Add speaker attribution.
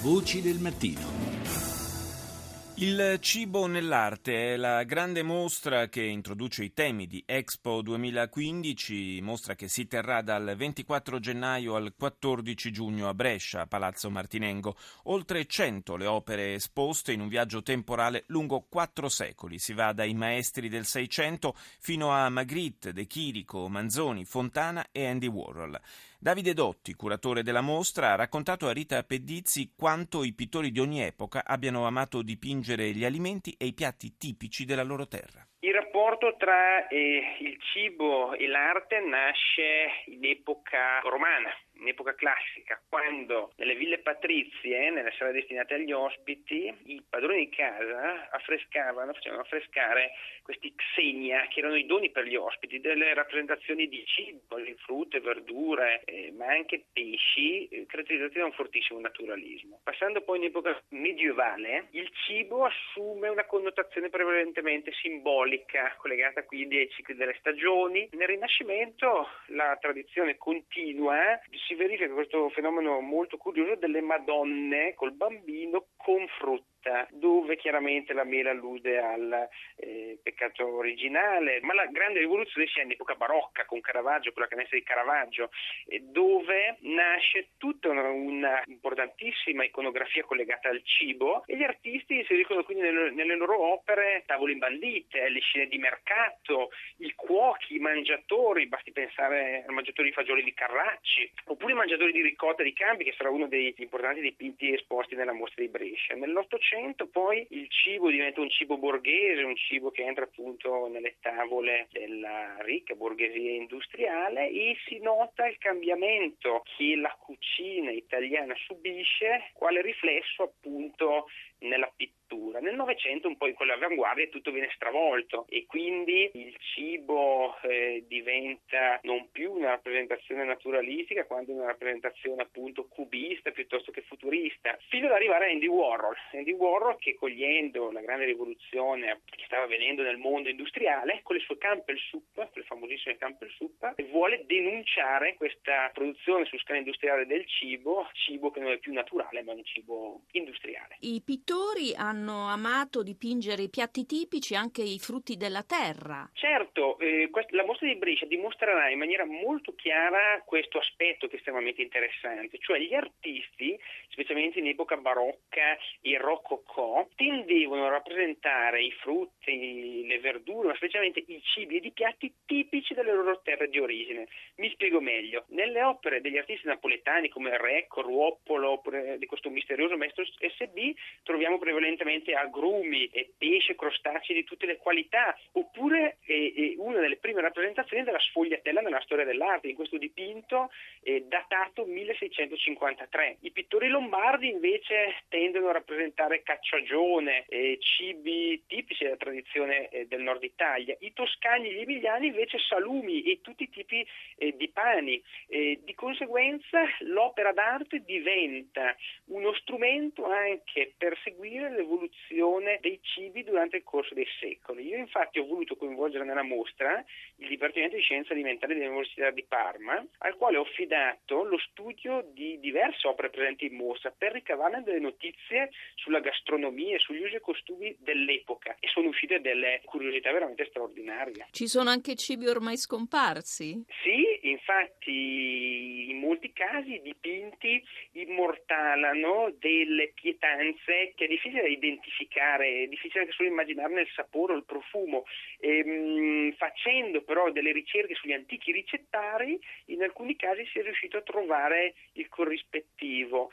Speaker 1: Voci del mattino. Il cibo nell'arte è la grande mostra che introduce i temi di Expo 2015, mostra che si terrà dal 24 gennaio al 14 giugno a Brescia, Palazzo Martinengo. Oltre 100 le opere esposte in un viaggio temporale lungo quattro secoli. Si va dai maestri del Seicento fino a Magritte, De Chirico, Manzoni, Fontana e Andy Warhol. Davide Dotti, curatore della mostra, ha raccontato a Rita Pedizzi quanto i pittori di ogni epoca abbiano amato dipingere gli alimenti e i piatti tipici della loro terra.
Speaker 2: Rapporto tra eh, il cibo e l'arte nasce in epoca romana in epoca classica, quando nelle ville patrizie, nelle sale destinate agli ospiti, i padroni di casa affrescavano, facevano affrescare questi xenia, che erano i doni per gli ospiti, delle rappresentazioni di cibo, frutta, verdure, eh, ma anche pesci, eh, caratterizzati da un fortissimo naturalismo. Passando poi in epoca medievale, il cibo assume una connotazione prevalentemente simbolica, collegata quindi ai cicli delle stagioni. Nel Rinascimento la tradizione continua si verifica questo fenomeno molto curioso delle Madonne col bambino con frutta dove chiaramente la mela allude al eh, peccato originale, ma la grande rivoluzione si è in epoca barocca con Caravaggio, con la canessa di Caravaggio, eh, dove nasce tutta una, una, importantissima iconografia collegata al cibo e gli artisti inseriscono quindi nelle, nelle loro opere tavole imbandite, le scene di mercato, i cuochi, i mangiatori, basti pensare al mangiatore di fagioli di Carracci, oppure i mangiatori di ricotta di Cambi, che sarà uno dei importanti dipinti esposti nella mostra di Brescia. Nell'Ottocento Novecento poi il cibo diventa un cibo borghese, un cibo che entra appunto nelle tavole della ricca borghesia industriale e si nota il cambiamento che la cucina italiana subisce, quale riflesso appunto nella pittura. Nel Novecento, un po' in quell'avanguardia, tutto viene stravolto e quindi il cibo eh, diventa non rappresentazione naturalistica quanto una rappresentazione appunto cubista piuttosto che futurista, fino ad arrivare a Andy Warhol. Andy Warhol che cogliendo la grande rivoluzione che stava avvenendo nel mondo industriale, con le sue Campbell Soup, le famosissime Campbell Soup, vuole denunciare questa produzione su scala industriale del cibo, cibo che non è più naturale ma un cibo industriale.
Speaker 3: I pittori hanno amato dipingere i piatti tipici, anche i frutti della terra.
Speaker 2: Certo, eh, quest- la mostra di Brescia dimostrerà in maniera molto chiara questo aspetto che è estremamente interessante, cioè gli artisti, specialmente in epoca barocca e rococò, tendevano a rappresentare i frutti, le verdure, ma specialmente i cibi e i piatti tipici delle loro terre di origine. Mi spiego meglio. Nelle opere degli artisti napoletani come Recco, Ruoppolo, di questo misterioso maestro SB, troviamo prevalentemente agrumi e pesce, crostacei di tutte le qualità, oppure eh, eh, una delle prime rappresentazioni della sfogliatella nella storia dell'arte, in questo dipinto eh, datato 1653. I pittori lombardi invece tendono a rappresentare cacciagione, eh, cibi tipici della tradizione eh, del nord Italia. I toscani e gli emiliani invece salumi e tutti i tipi eh, di pani. di conseguenza l'opera d'arte diventa uno strumento anche per seguire l'evoluzione dei cibi durante il corso dei secoli. Io infatti ho voluto coinvolgere nella mostra il Dipartimento di Scienze Alimentari dell'Università di Parma, al quale ho affidato lo studio di diverse opere presenti in mostra per ricavarne delle notizie sulla gastronomia e sugli usi e costumi dell'epoca e sono uscite delle curiosità veramente straordinarie.
Speaker 3: Ci sono anche cibi ormai scomparsi?
Speaker 2: Sì, infatti in molti casi i dipinti immortalano delle pietanze che è difficile da identificare, è difficile anche solo immaginarne il sapore o il profumo. Ehm, facendo però delle ricerche sugli antichi ricettari, in alcuni casi si è riuscito a trovare il corrispettivo.